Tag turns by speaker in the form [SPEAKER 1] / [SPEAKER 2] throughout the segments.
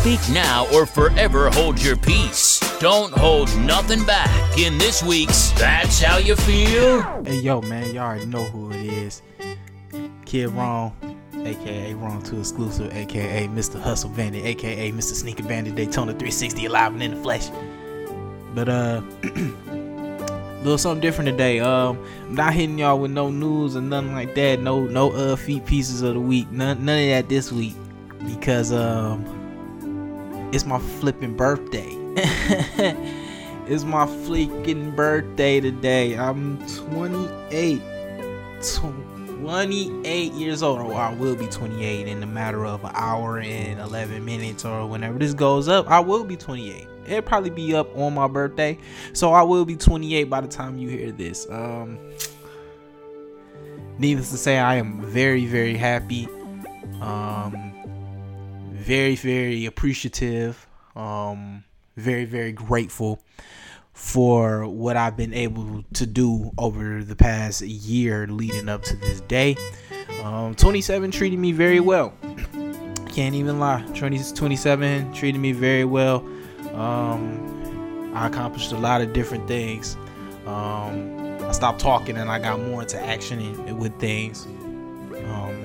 [SPEAKER 1] Speak now or forever hold your peace. Don't hold nothing back in this week's That's How You Feel.
[SPEAKER 2] Hey, yo, man, y'all already know who it is. Kid Wrong, aka Wrong 2 Exclusive, aka Mr. Hustle Bandit, aka Mr. Sneaker Bandit Daytona 360 alive and in the flesh. But, uh, little something different today. Um, I'm not hitting y'all with no news or nothing like that. No, no uh feet pieces of the week. None, none of that this week because um, it's my flipping birthday. it's my freaking birthday today. I'm 28. 28 years old, or I will be 28 in a matter of an hour and 11 minutes, or whenever this goes up, I will be 28 it'll probably be up on my birthday. So I will be 28 by the time you hear this. Um, needless to say, I am very, very happy. Um, very, very appreciative. Um, very, very grateful for what I've been able to do over the past year leading up to this day. Um, 27 treated me very well. Can't even lie. 20, 27 treated me very well. Um, I accomplished a lot of different things. Um, I stopped talking and I got more into action with things. Um,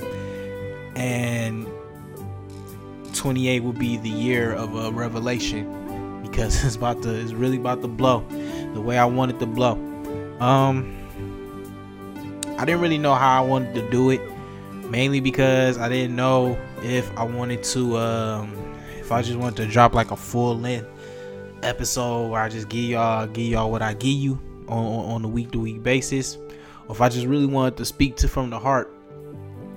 [SPEAKER 2] and 28 will be the year of a revelation because it's about to, it's really about to blow the way I wanted to blow. Um, I didn't really know how I wanted to do it, mainly because I didn't know if I wanted to, um, if I just wanted to drop like a full length episode where I just give y'all give y'all what I give you on on a week to week basis, or if I just really wanted to speak to from the heart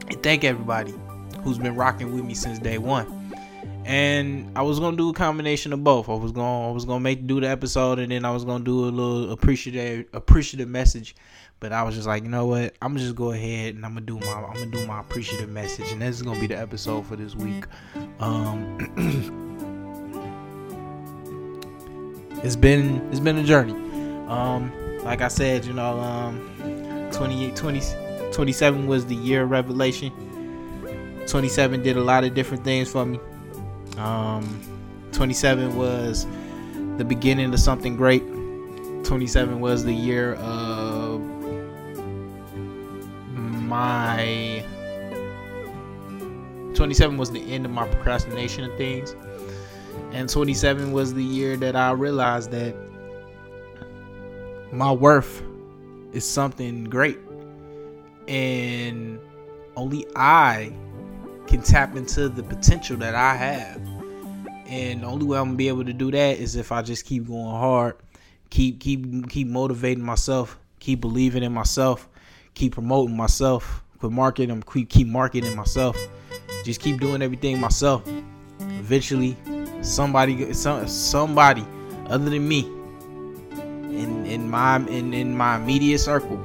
[SPEAKER 2] and thank everybody who's been rocking with me since day one. And I was gonna do a combination of both. I was gonna I was gonna make do the episode and then I was gonna do a little appreciative appreciative message. But I was just like, you know what? I'm gonna just go ahead and I'm gonna do my I'm gonna do my appreciative message, and this is gonna be the episode for this week. Um it's been it's been a journey. Um, like I said, you know, um, 28, 20, 27 was the year of revelation. 27 did a lot of different things for me. Um, 27 was the beginning of something great. 27 was the year of my 27 was the end of my procrastination of things. And 27 was the year that I realized that my worth is something great. And only I can tap into the potential that I have. And the only way I'm gonna be able to do that is if I just keep going hard, keep keep keep motivating myself, keep believing in myself, keep promoting myself, quit marketing, keep keep marketing myself, just keep doing everything myself. Eventually, somebody some, somebody other than me in in my in, in my immediate circle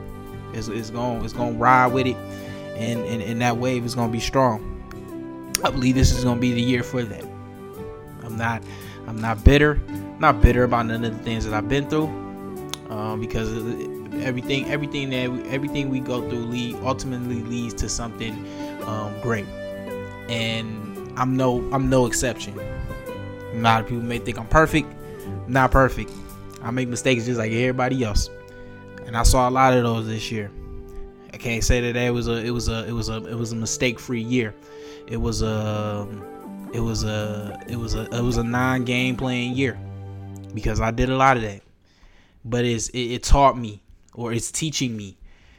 [SPEAKER 2] is, is going is to ride with it and, and and that wave is to be strong i believe this is going to be the year for that i'm not i'm not bitter not bitter about none of the things that i've been through um, because everything everything that everything we go through lead ultimately leads to something um, great and i'm no i'm no exception a lot of people may think I'm perfect. Not perfect. I make mistakes just like everybody else. And I saw a lot of those this year. I can't say that it was a it was a it was a it was a mistake free year. It was a it was a it was a it was a non game playing year because I did a lot of that. But it's it, it taught me or it's teaching me.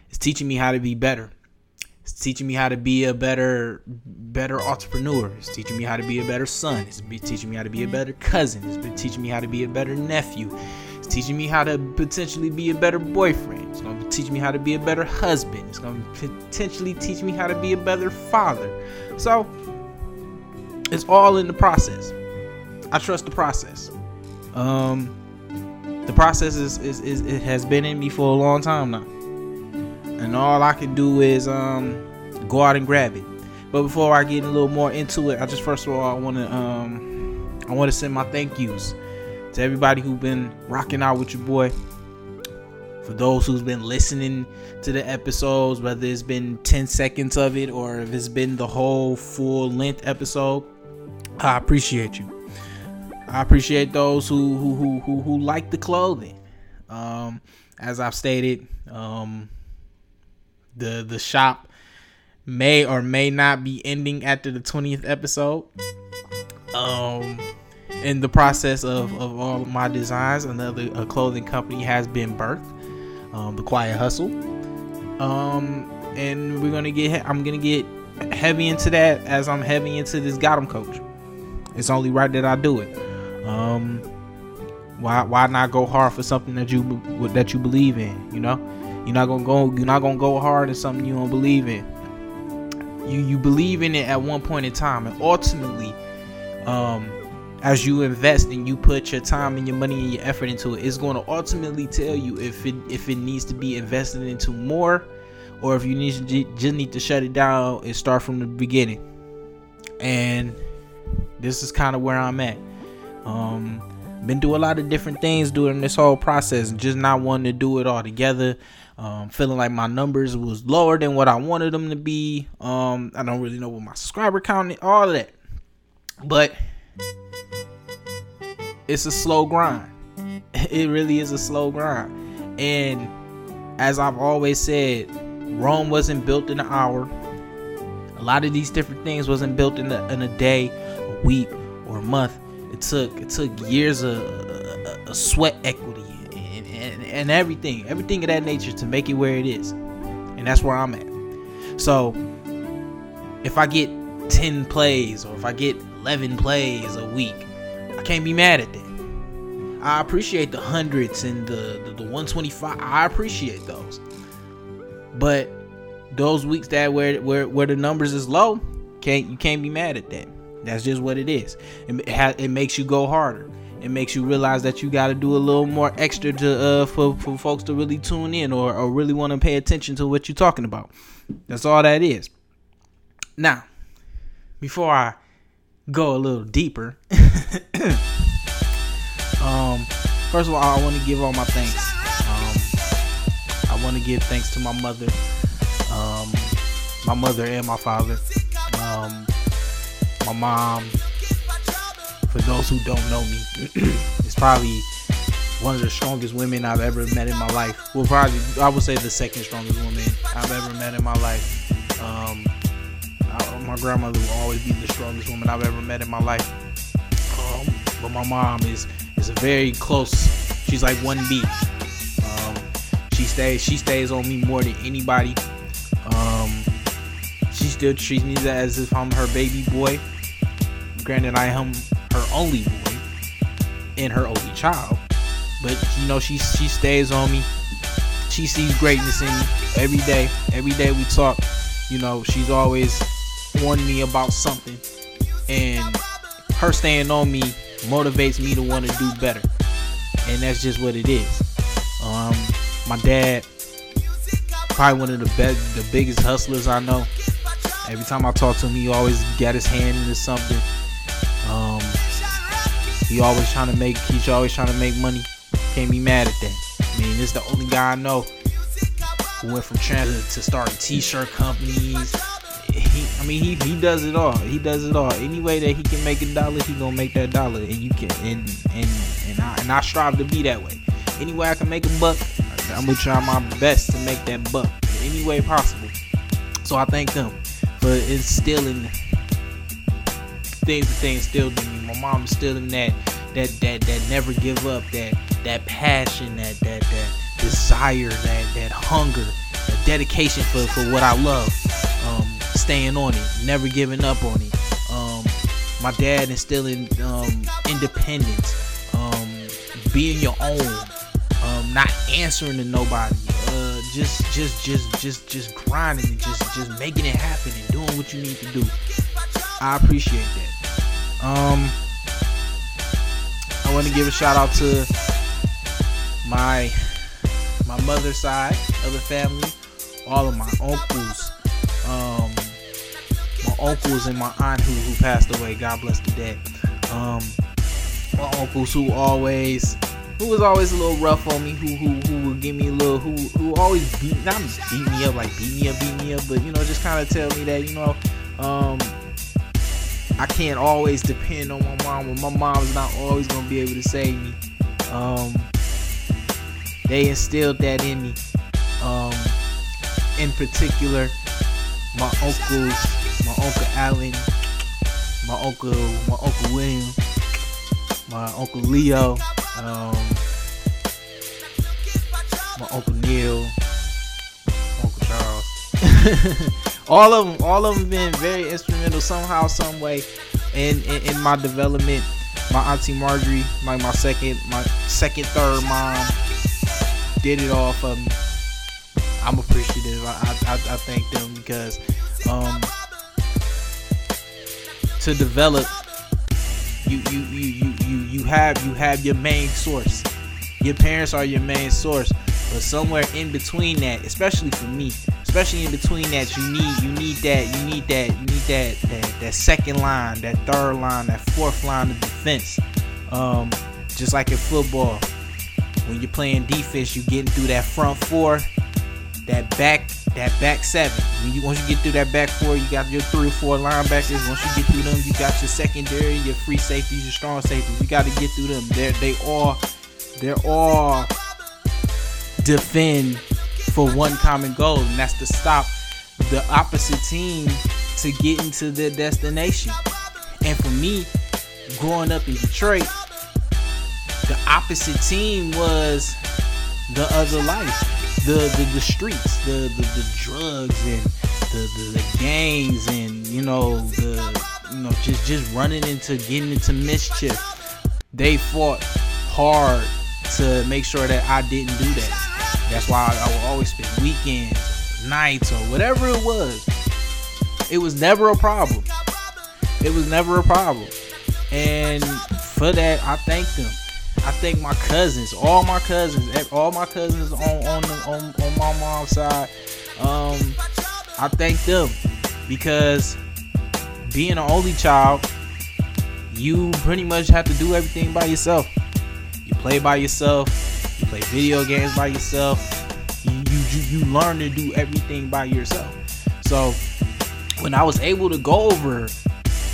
[SPEAKER 2] It's teaching me how to be better. It's teaching me how to be a better, better entrepreneur. It's teaching me how to be a better son. It's teaching me how to be a better cousin. It's been teaching me how to be a better nephew. It's teaching me how to potentially be a better boyfriend. Teach me how to be a better husband. It's going to potentially teach me how to be a better father. So it's all in the process. I trust the process. Um, the process is, is, is it has been in me for a long time now and all I can do is um, go out and grab it. But before I get a little more into it, I just first of all I want to um, I want to send my thank yous to everybody who's been rocking out with your boy. For those who's been listening to the episodes, whether it's been 10 seconds of it or if it's been the whole full length episode, I appreciate you. I appreciate those who who who who, who like the clothing. Um, as I've stated, um, the the shop may or may not be ending after the 20th episode. Um, in the process of, of all my designs, another a clothing company has been birthed. Um, the Quiet Hustle. Um, and we're gonna get. I'm gonna get heavy into that as I'm heavy into this Got 'em Coach. It's only right that I do it. Um, why why not go hard for something that you that you believe in? You know, you're not gonna go you're not gonna go hard in something you don't believe in. You you believe in it at one point in time, and ultimately, um, as you invest and you put your time and your money and your effort into it, it's going to ultimately tell you if it if it needs to be invested into more, or if you need to just need to shut it down and start from the beginning. And this is kind of where I'm at. Um, been doing a lot of different things during this whole process, and just not wanting to do it all together. Um, feeling like my numbers was lower than what I wanted them to be. Um, I don't really know what my subscriber count, all of that, but it's a slow grind. It really is a slow grind, and as I've always said, Rome wasn't built in an hour. A lot of these different things wasn't built in a, in a day, a week, or a month. It took it took years of, of sweat equity and, and, and everything, everything of that nature to make it where it is, and that's where I'm at. So if I get 10 plays or if I get 11 plays a week, can't be mad at that. I appreciate the hundreds and the, the, the 125. I appreciate those. But those weeks that where where where the numbers is low, can't you can't be mad at that. That's just what it is. It, it makes you go harder. It makes you realize that you got to do a little more extra to uh, for for folks to really tune in or, or really want to pay attention to what you're talking about. That's all that is. Now, before I go a little deeper, um, first of all, I want to give all my thanks. Um, I want to give thanks to my mother, um, my mother and my father, um, my mom. For those who don't know me, it's probably one of the strongest women I've ever met in my life. Well, probably I would say the second strongest woman I've ever met in my life. Um, I, my grandmother will always be the strongest woman I've ever met in my life. But my mom is is very close. She's like one B. Um, she stays she stays on me more than anybody. Um, she still treats me as if I'm her baby boy. Granted, I am her only boy and her only child. But you know, she she stays on me. She sees greatness in me every day. Every day we talk. You know, she's always warning me about something, and her staying on me motivates me to want to do better. And that's just what it is. Um, my dad, probably one of the best, the biggest hustlers I know. Every time I talk to him, he always got his hand into something. Um, he always trying to make, he's always trying to make money. Can't be mad at that. I mean, this is the only guy I know who went from transit to starting t-shirt companies. He, I mean, he, he does it all. He does it all. Any way that he can make a dollar, he gonna make that dollar, and you can. And and and I and I strive to be that way. Any way I can make a buck, I'm gonna try my best to make that buck any way possible. So I thank them for instilling things that they instilled in me. My mom instilling that that that that never give up, that that passion, that that that desire, that that hunger, that dedication for for what I love. Staying on it, never giving up on it. Um, my dad instilling um, independence, um, being your own, um, not answering to nobody, uh, just just just just just grinding and just just making it happen and doing what you need to do. I appreciate that. Um, I want to give a shout out to my my mother's side of the family, all of my uncles, um, uncles and my aunt who, who passed away. God bless the dead. Um, my uncles who always, who was always a little rough on me, who who who would give me a little, who who always beat, not beat me up like beat me up, beat me up, but you know just kind of tell me that you know, um, I can't always depend on my mom. When my mom's not always gonna be able to save me. Um, they instilled that in me. Um, in particular, my uncles, my uncle Allen, my uncle, my uncle William, my uncle Leo, um, my uncle Neil, Uncle Charles. all of them, all of them been very instrumental somehow, some way, in, in in my development. My auntie Marjorie, like my second, my second, third mom, did it all for me. I'm appreciative. I, I, I thank them because um, to develop, you you you you you you have you have your main source. Your parents are your main source, but somewhere in between that, especially for me, especially in between that, you need you need that you need that you need that that, that second line, that third line, that fourth line of defense. Um, just like in football, when you're playing defense, you're getting through that front four, that back that back seven. When you once you get through that back four, you got your three or four linebackers. Once you get through them, you got your secondary, your free safeties, your strong safeties. You got to get through them. They're they all they're all defend for one common goal, and that's to stop the opposite team to get into their destination. And for me, growing up in Detroit, the opposite team was the other life, the the, the streets, the, the the drugs and the, the the gangs and you know the you know just just running into getting into mischief. They fought hard to make sure that I didn't do that. That's why I, I would always spend weekends, nights, or whatever it was. It was never a problem. It was never a problem. And for that, I thank them. I thank my cousins, all my cousins, eh, all my cousins on on the, on, on my mom's side. Um, I thank them because being an only child, you pretty much have to do everything by yourself. You play by yourself. You play video games by yourself. You you you learn to do everything by yourself. So when I was able to go over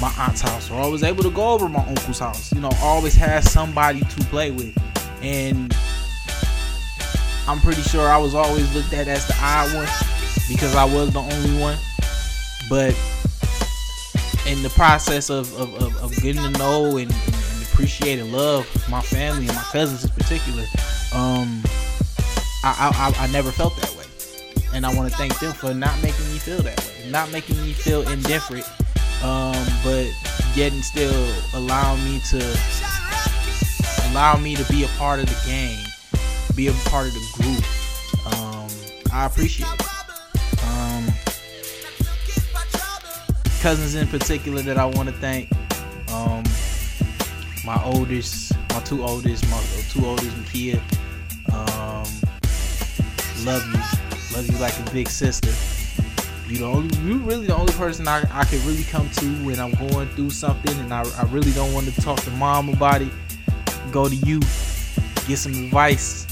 [SPEAKER 2] my aunt's house or I was able to go over my uncle's house, you know, always had somebody to play with. And I'm pretty sure I was always looked at as the odd one because I was the only one. But in the process of, of, of, of getting to know and, and, appreciate and love my family and my cousins in particular, um, I, I, I never felt that way. And I want to thank them for not making me feel that way, not making me feel indifferent, um, but yet and still allowing me to allow me to be a part of the game, be a part of the group. Um, I appreciate it. Um, cousins in particular that I want to thank. Um, my oldest, my two oldest, my two oldest, Makia. Um, love you, love you like a big sister. You the only, you really the only person I, I can really come to when I'm going through something and I, I really don't want to talk to mom about it. Go to you, get some advice.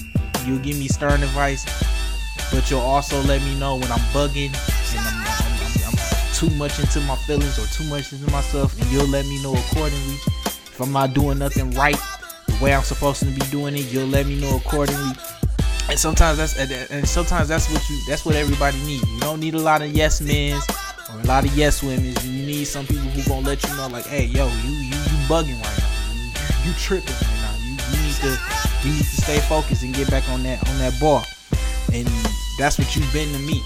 [SPEAKER 2] You'll give me stern advice, but you'll also let me know when I'm bugging and I'm, I'm, I'm, I'm too much into my feelings or too much into myself, and you'll let me know accordingly. If I'm not doing nothing right the way I'm supposed to be doing it, you'll let me know accordingly and sometimes that's and sometimes that's what you that's what everybody needs. You don't need a lot of yes men's or a lot of yes women's. You need some people who gonna let you know like, hey, yo, you you you bugging right now. You, you tripping right now. You, you need to you need to stay focused and get back on that on that ball. And that's what you've been to me.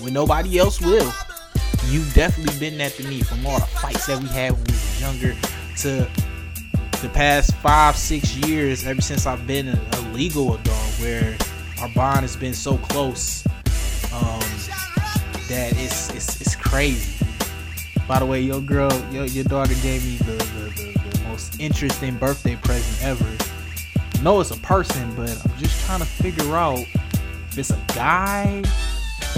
[SPEAKER 2] When nobody else will, you've definitely been that to me from all the fights that we had when we were younger to the past five, six years, ever since I've been a, a legal adult, where our bond has been so close um, that it's, it's it's crazy. By the way, your girl, your, your daughter gave me the, the, the, the most interesting birthday present ever. I know it's a person, but I'm just trying to figure out if it's a guy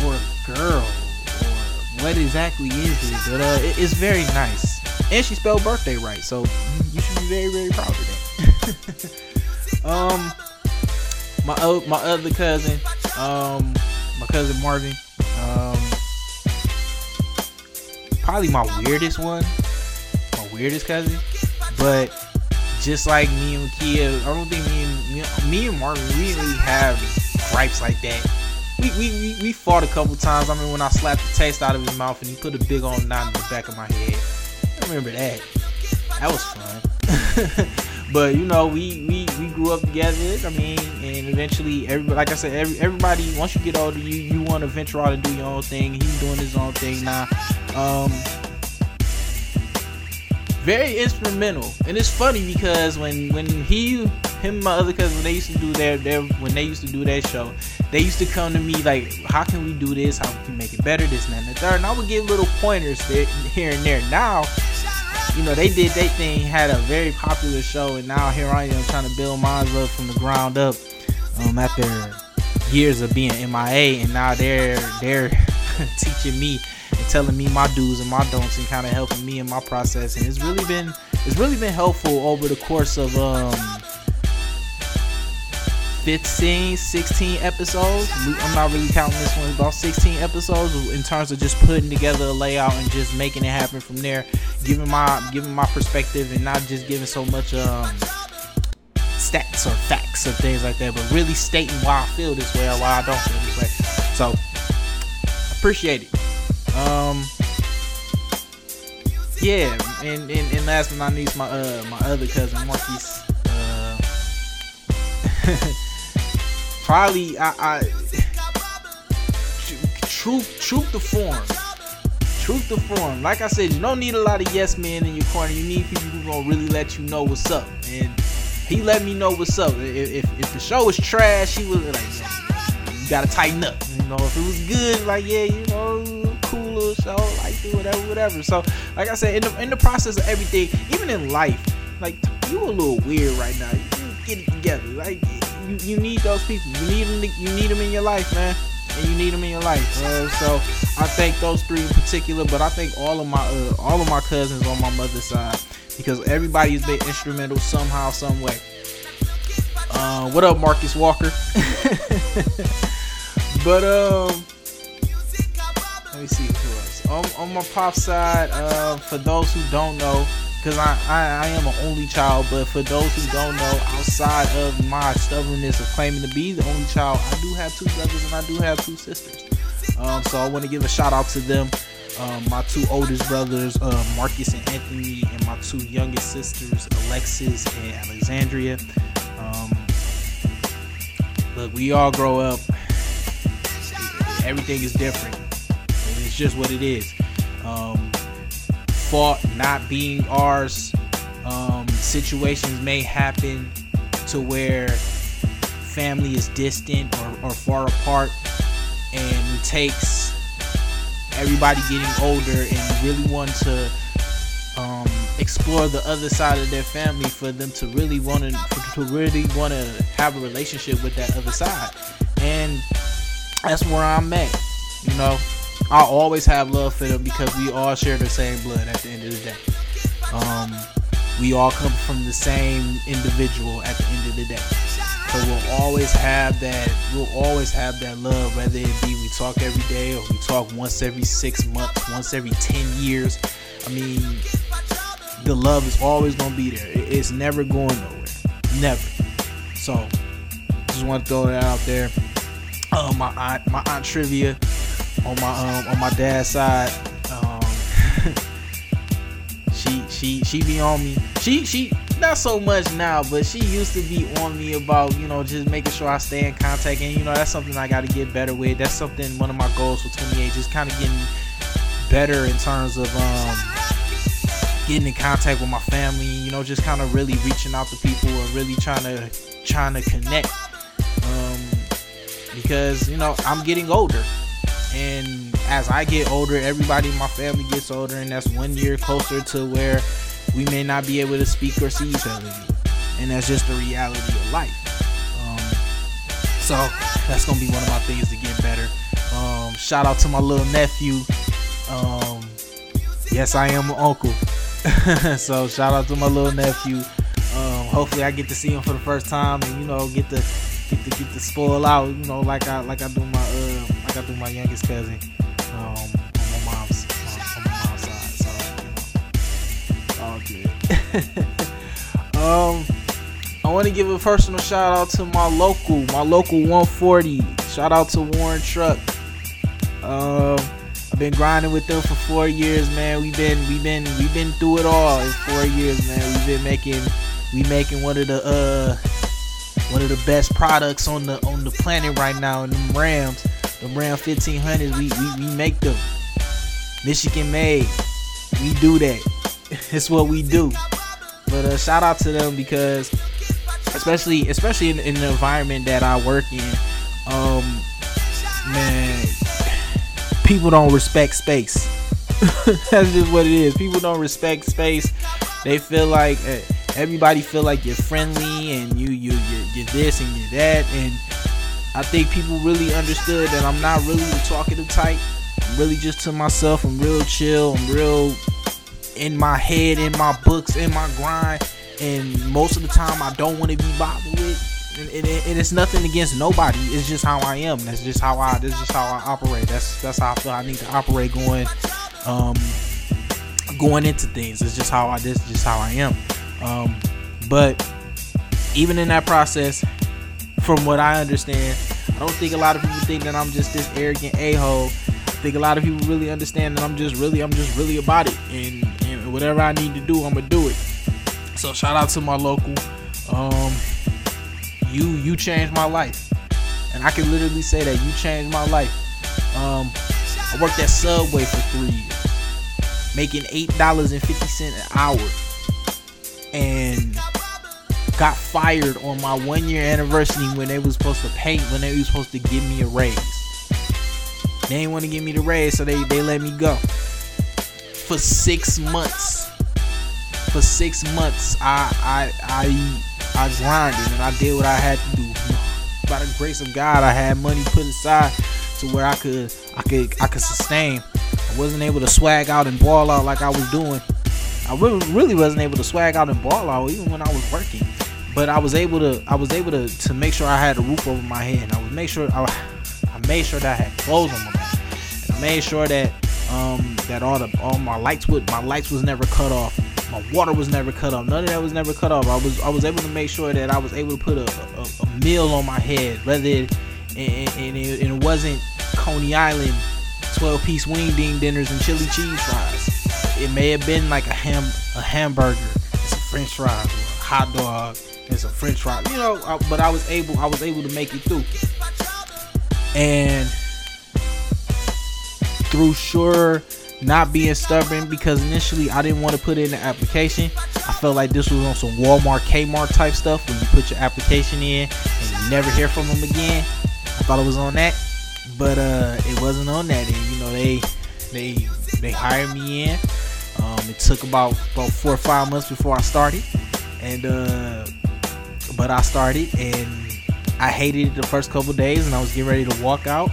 [SPEAKER 2] or a girl or what exactly is it. But uh, it, it's very nice, and she spelled birthday right, so you should be very very proud of that. um my my other cousin, um, my cousin Marvin, um, probably my weirdest one, my weirdest cousin, but just like me and Kia, I don't think me and me, and Martin we really have gripes like that. We, we, we, we fought a couple times. I mean, when I slapped the taste out of his mouth and he put a big old knot in the back of my head. I remember that. That was fun. but you know, we, we we grew up together. I mean, and eventually, everybody, like I said, every, everybody once you get older, you you want to venture out and do your own thing. He's doing his own thing now. Um, very instrumental, and it's funny because when when he him and my other cousin when they used to do their their when they used to do their show, they used to come to me like, how can we do this? How can we make it better? This and that and the third. And I would give little pointers here and there. Now you know, they did their thing, had a very popular show, and now here I am trying to build mine up from the ground up. Um, after years of being MIA, and now they're they're teaching me and telling me my do's and my don'ts, and kind of helping me in my process. And it's really been it's really been helpful over the course of um 15, 16 episodes. I'm not really counting this one, about 16 episodes in terms of just putting together a layout and just making it happen from there. Giving my giving my perspective and not just giving so much um, stats or facts or things like that, but really stating why I feel this way or why I don't feel this way. So appreciate it. Um yeah, and, and, and last but not least, my uh my other cousin Marquis. Uh, probably I, I truth truth to form. Truth to form. Like I said, you don't need a lot of yes men in your corner. You need people who gonna really let you know what's up. And he let me know what's up. If, if, if the show was trash, he was like, you gotta tighten up. You know, if it was good, like yeah, you know, cool little show, like do whatever, whatever. So, like I said, in the in the process of everything, even in life, like you a little weird right now. You get it together. Like you, you need those people. You need them. You need them in your life, man. And you need them in your life. Uh, so I thank those three in particular, but I thank all of my uh, all of my cousins on my mother's side because everybody's been instrumental somehow, some way. Uh, what up, Marcus Walker? but um, let me see who else. On, on my pop side, uh, for those who don't know, because I, I, I am an only child. But for those who don't know, outside of my stubbornness of claiming to be the only child, I do have two brothers and I do have two sisters. Um, so I want to give a shout out to them. Um, my two oldest brothers, uh, Marcus and Anthony, and my two youngest sisters, Alexis and Alexandria. Um, look, we all grow up. Everything is different. It's just what it is. Um, fault not being ours. Um, situations may happen to where family is distant or, or far apart, and it takes everybody getting older and really want to um, explore the other side of their family for them to really want to to really want to have a relationship with that other side, and that's where I'm at. You know, I always have love for them because we all share the same blood at the end of the day. Um, we all come from the same individual at the end of the day. So we'll always have that. We'll always have that love, whether it be we talk every day or we talk once every six months, once every ten years. I mean, the love is always gonna be there. It's never going nowhere. Never. So, just want to throw that out there. Uh, my aunt, my aunt trivia on my um on my dad's side. Um, she she she be on me. She she not so much now, but she used to be on me about you know just making sure I stay in contact, and you know that's something I got to get better with. That's something one of my goals for 28, just kind of getting better in terms of um getting in contact with my family. You know, just kind of really reaching out to people and really trying to trying to connect. Um, because you know I'm getting older as I get older, everybody in my family gets older, and that's one year closer to where we may not be able to speak or see each other. And that's just the reality of life. Um, so that's gonna be one of my things to get better. Um, shout out to my little nephew. Um, yes, I am an uncle. so shout out to my little nephew. Um, hopefully, I get to see him for the first time, and you know, get to get to get to spoil out. You know, like I like I do my uh, like I do my youngest cousin All good. um, I want to give a personal shout out to my local, my local 140. Shout out to Warren Truck. Um, I've been grinding with them for four years, man. We've been, we've been, we've been through it all in four years, man. We've been making, we making one of the, uh, one of the best products on the on the planet right now. And them Rams, the Ram 1500s, we, we we make them. Michigan made. We do that. It's what we do. But uh, shout out to them because, especially especially in, in the environment that I work in, um, man, people don't respect space. That's just what it is. People don't respect space. They feel like uh, everybody feel like you're friendly and you you you're, you're this and you're that. And I think people really understood that I'm not really the talkative type. I'm really just to myself. I'm real chill. I'm real in my head, in my books, in my grind. And most of the time, I don't want to be bothered with. And, and, and, it's nothing against nobody. It's just how I am. That's just how I. That's just how I operate. That's that's how I feel. I need to operate going, um, going into things. It's just how I. This just how I am. Um, but even in that process, from what I understand, I don't think a lot of people think that I'm just this arrogant a hole. I think a lot of people really understand that I'm just really, I'm just really about it, and, whatever I need to do, I'm gonna do it. So shout out to my local. Um, you you changed my life, and I can literally say that you changed my life. Um, I worked at Subway for three years, making eight dollars and fifty cent an hour, and got fired on my one year anniversary when they was supposed to pay when they was supposed to give me a raise. They didn't want to give me the raise, so they, they let me go. For six months. For six months I I I I grinded and I did what I had to do. By the grace of God I had money put aside to where I could I could I could sustain. I wasn't able to swag out and ball out like I was doing. I really, really wasn't able to swag out and ball out even when I was working but I was able to I was able to to make sure I had a roof over my head. And I was make sure I, I made sure that I had clothes on my back. And I made sure that um that all the all my lights would my lights was never cut off. My water was never cut off. None of that was never cut off. I was I was able to make sure that I was able to put a, a, a meal on my head, whether it, and, and, it, and it wasn't Coney Island 12 piece wing ding dinners and chili cheese fries. It may have been like a ham a hamburger, some French fries, a hot dog, and some French fries. You know, uh, but I was able I was able to make it through. And through sure not being stubborn because initially I didn't want to put in the application. I felt like this was on some Walmart, Kmart type stuff where you put your application in and you never hear from them again. I thought it was on that, but uh, it wasn't on that. And you know they they they hired me in. Um, it took about about four or five months before I started, and uh, but I started and I hated it the first couple days, and I was getting ready to walk out.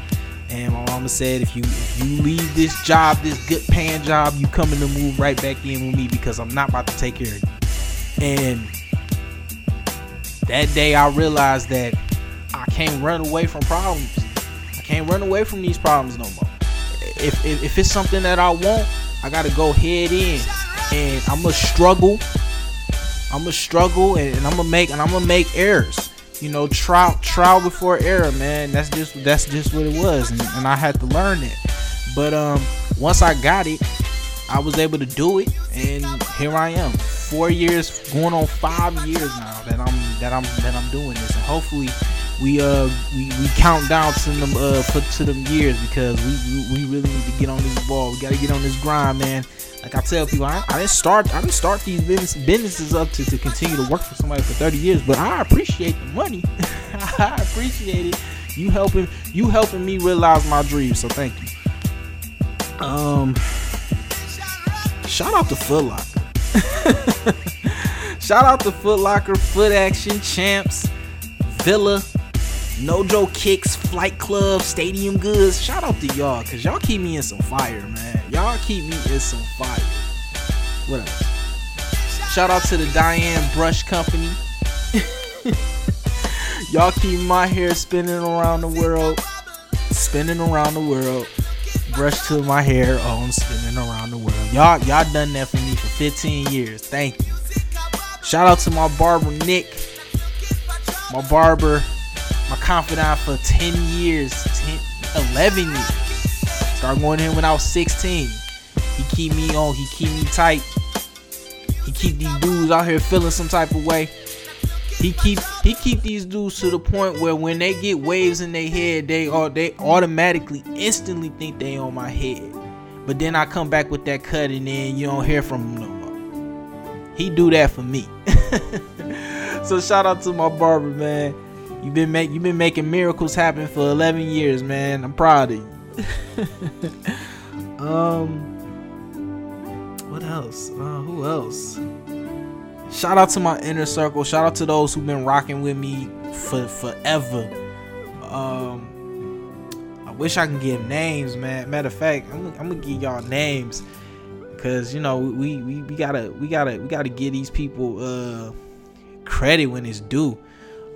[SPEAKER 2] And my mama said, if you if you leave this job, this good paying job, you coming to move right back in with me because I'm not about to take care of you. And that day, I realized that I can't run away from problems. I can't run away from these problems no more. If if, if it's something that I want, I gotta go head in, and I'm gonna struggle. I'm gonna struggle, and, and I'm gonna make and I'm gonna make errors you know, trial trial before error, man. That's just that's just what it was, and, and I had to learn it. But um, once I got it, I was able to do it, and here I am. Four years, going on five years now that I'm that I'm that I'm doing this, and hopefully we uh we, we count down to them uh for, to them years because we, we we really need to get on this ball. We got to get on this grind, man. Like I tell people, I, I, didn't start. I didn't start these business, businesses up to, to continue to work for somebody for 30 years. But I appreciate the money. I appreciate it. You helping you helping me realize my dreams. So thank you. Um, shout out to Foot Locker. shout out to Foot Locker, Foot Action Champs, Villa, Nojo Kicks, Flight Club, Stadium Goods. Shout out to y'all, cause y'all keep me in some fire, man. Y'all keep me in some fire. What else? Shout out to the Diane Brush Company. y'all keep my hair spinning around the world. Spinning around the world. brush to my hair on spinning around the world. Y'all, y'all done that for me for 15 years. Thank you. Shout out to my barber Nick, my barber, my confidant for 10 years, 10, 11 years. Started going to him when I was 16. He keep me on, he keep me tight. He keep these dudes out here feeling some type of way. He keep he keep these dudes to the point where when they get waves in their head, they are they automatically instantly think they on my head. But then I come back with that cut and then you don't hear from him no more. He do that for me. so shout out to my barber, man. You've been make you've been making miracles happen for 11 years, man. I'm proud of you. um, what else? Uh, who else? Shout out to my inner circle. Shout out to those who've been rocking with me for forever. Um, I wish I can give names, man. Matter of fact, I'm, I'm gonna give y'all names because you know we, we we gotta we gotta we gotta give these people uh credit when it's due.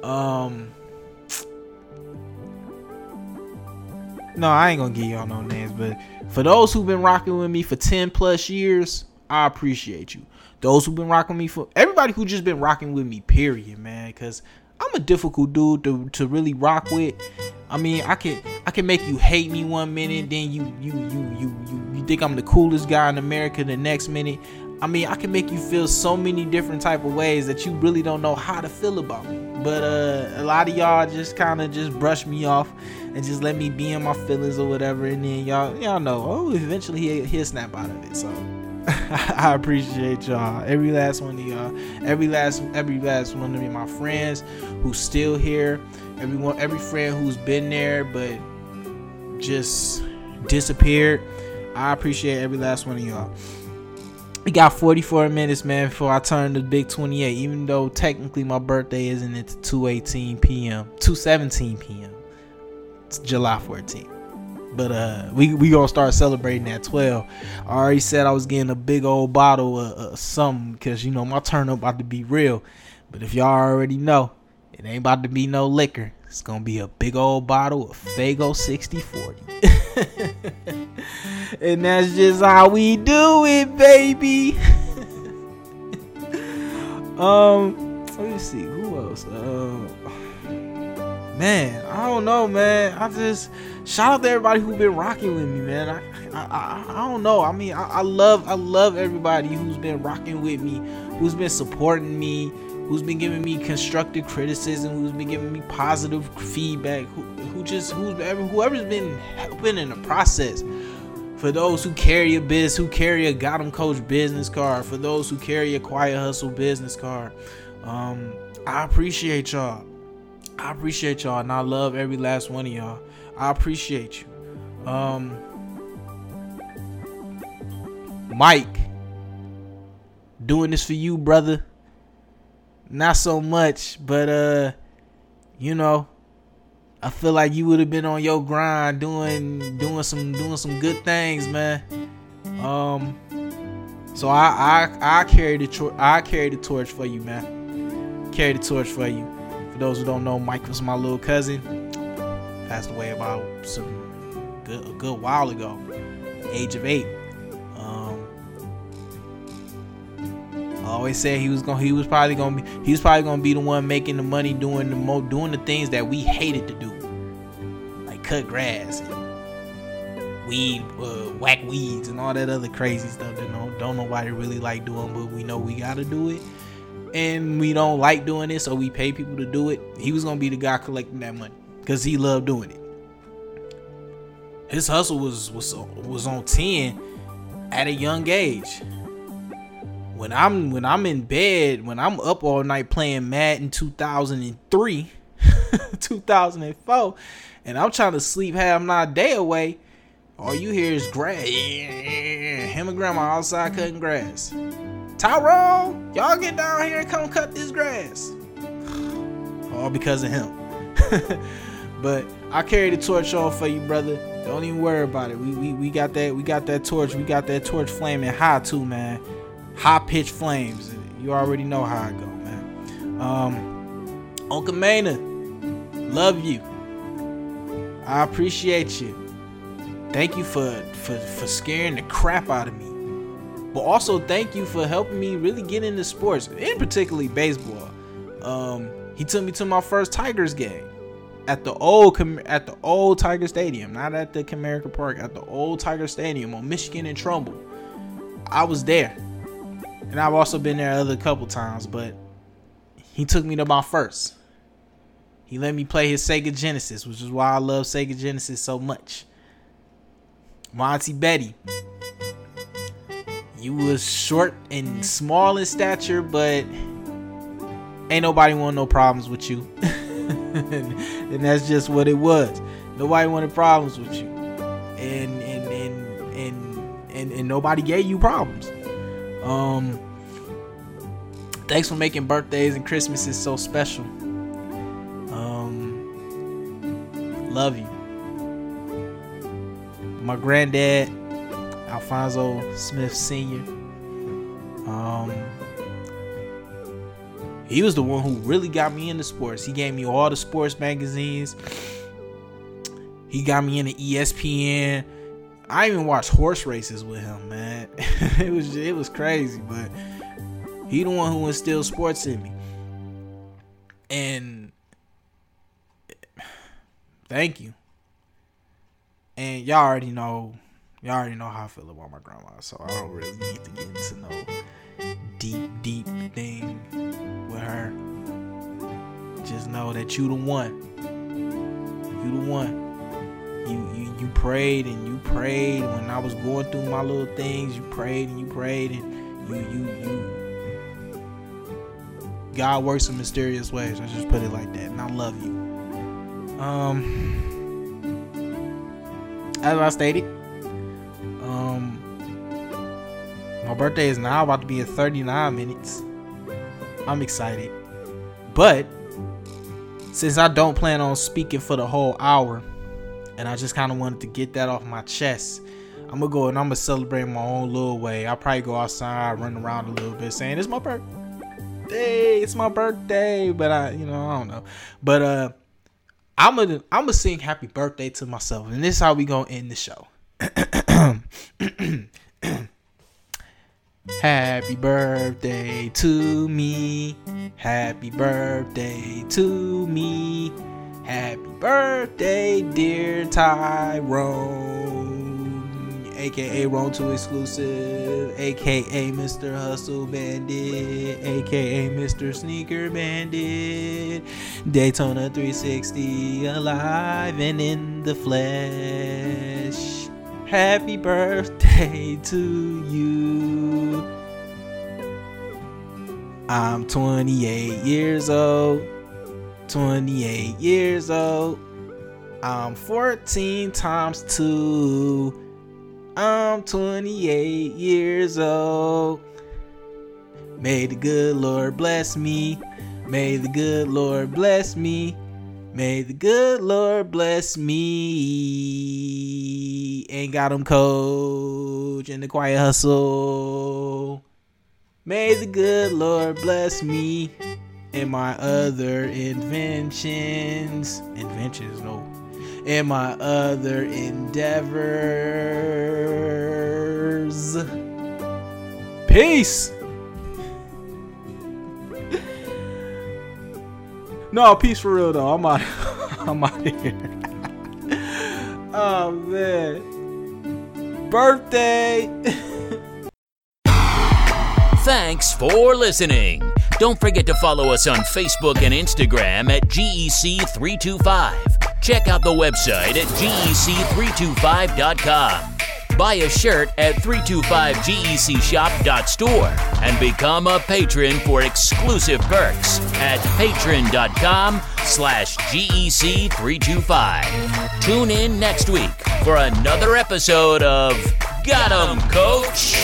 [SPEAKER 2] Um, no, I ain't gonna give y'all no names, but for those who've been rocking with me for 10 plus years, I appreciate you those who've been rocking me for everybody who just been rocking with me, period, man. Cause I'm a difficult dude to, to really rock with. I mean, I can I can make you hate me one minute, then you you you you you, you think I'm the coolest guy in America the next minute. I mean, I can make you feel so many different type of ways that you really don't know how to feel about me. But uh, a lot of y'all just kind of just brush me off and just let me be in my feelings or whatever, and then y'all y'all know, oh, eventually he'll, he'll snap out of it. So I appreciate y'all. Every last one of y'all. Every last every last one of me, my friends who's still here. Everyone every friend who's been there but just disappeared. I appreciate every last one of y'all. We got 44 minutes, man, before I turn the big 28. Even though technically my birthday isn't until 2:18 p.m. 2:17 p.m. It's July 14th. But uh, we we gonna start celebrating at twelve. I already said I was getting a big old bottle of, of something because you know my turn up about to be real. But if y'all already know, it ain't about to be no liquor. It's gonna be a big old bottle of Faygo 6040. and that's just how we do it, baby. um, let me see who else. Uh, man, I don't know, man. I just shout out to everybody who's been rocking with me, man. I I, I, I don't know. I mean, I, I, love I love everybody who's been rocking with me, who's been supporting me, who's been giving me constructive criticism, who's been giving me positive feedback, who, who just who's ever whoever's been helping in the process. For those who carry a biz, who carry a Got 'em Coach business card, for those who carry a Quiet Hustle business card, um, I appreciate y'all. I appreciate y'all, and I love every last one of y'all. I appreciate you. Um, Mike, doing this for you, brother. Not so much, but uh, you know, I feel like you would have been on your grind doing doing some doing some good things, man. Um, so I I I carry the I carry the torch for you, man. Carry the torch for you. For those who don't know, Mike was my little cousin passed away about some good, a good while ago, age of eight. Um, I always said he was gonna he was probably gonna be he was probably gonna be the one making the money doing the mo doing the things that we hated to do, cut grass, and weed, uh, whack weeds, and all that other crazy stuff that no don't nobody really like doing, but we know we gotta do it. And we don't like doing it, so we pay people to do it. He was gonna be the guy collecting that money because he loved doing it. His hustle was was was on ten at a young age. When I'm when I'm in bed, when I'm up all night playing Madden 2003, 2004, and I'm trying to sleep half my day away, all you hear is grass. Him and grandma outside cutting grass. Tyrone, y'all get down here and come cut this grass. All because of him. But I carry the torch on for you, brother. Don't even worry about it. We, we we got that we got that torch. We got that torch flaming high too, man. High pitched flames. You already know how I go, man. Um, Uncle Maynard, love you. I appreciate you. thank you for for for scaring the crap out of me. But also thank you for helping me really get into sports, in particularly baseball. Um, he took me to my first Tigers game at the old at the old Tiger Stadium, not at the Comerica Park, at the old Tiger Stadium on Michigan and Trumbull. I was there, and I've also been there other couple times, but he took me to my first. He let me play his Sega Genesis, which is why I love Sega Genesis so much. Monty Betty. You was short and small in stature, but ain't nobody want no problems with you. and that's just what it was. Nobody wanted problems with you. And and and and and, and nobody gave you problems. Um thanks for making birthdays and Christmases so special. Love you. My granddad, Alfonso Smith Sr. Um he was the one who really got me into sports. He gave me all the sports magazines. He got me into ESPN. I even watched horse races with him, man. it was it was crazy, but he the one who instilled sports in me. And thank you. And y'all already know, y'all already know how I feel about my grandma, so I don't really need to get into no deep, deep thing with her. Just know that you the one. You the one. You you you prayed and you prayed when I was going through my little things. You prayed and you prayed and you you you. God works in mysterious ways. I just put it like that, and I love you. Um, as I stated, um, my birthday is now about to be in 39 minutes. I'm excited. But since I don't plan on speaking for the whole hour, and I just kind of wanted to get that off my chest, I'm gonna go and I'm gonna celebrate my own little way. I'll probably go outside, run around a little bit, saying it's my birthday, it's my birthday. But I, you know, I don't know. But uh, I'm gonna I'm gonna sing happy birthday to myself, and this is how we gonna end the show. Happy birthday to me. Happy birthday to me. Happy birthday, dear Tyrone. AKA Rome 2 exclusive. AKA Mr. Hustle Bandit. AKA Mr. Sneaker Bandit. Daytona 360 alive and in the flesh. Happy birthday to you. I'm 28 years old. 28 years old. I'm 14 times 2. I'm 28 years old. May the good Lord bless me. May the good Lord bless me. May the good Lord bless me. Ain't Got 'em Coach in the quiet hustle. May the good Lord bless me and my other inventions. Inventions, no. And my other endeavors. Peace. No, peace for real though. I'm out. I'm out here. oh man. Birthday.
[SPEAKER 1] Thanks for listening. Don't forget to follow us on Facebook and Instagram at GEC325. Check out the website at GEC325.com. Buy a shirt at 325gecshop.store and become a patron for exclusive perks at patreon.com slash GEC325. Tune in next week for another episode of Got 'em, Coach!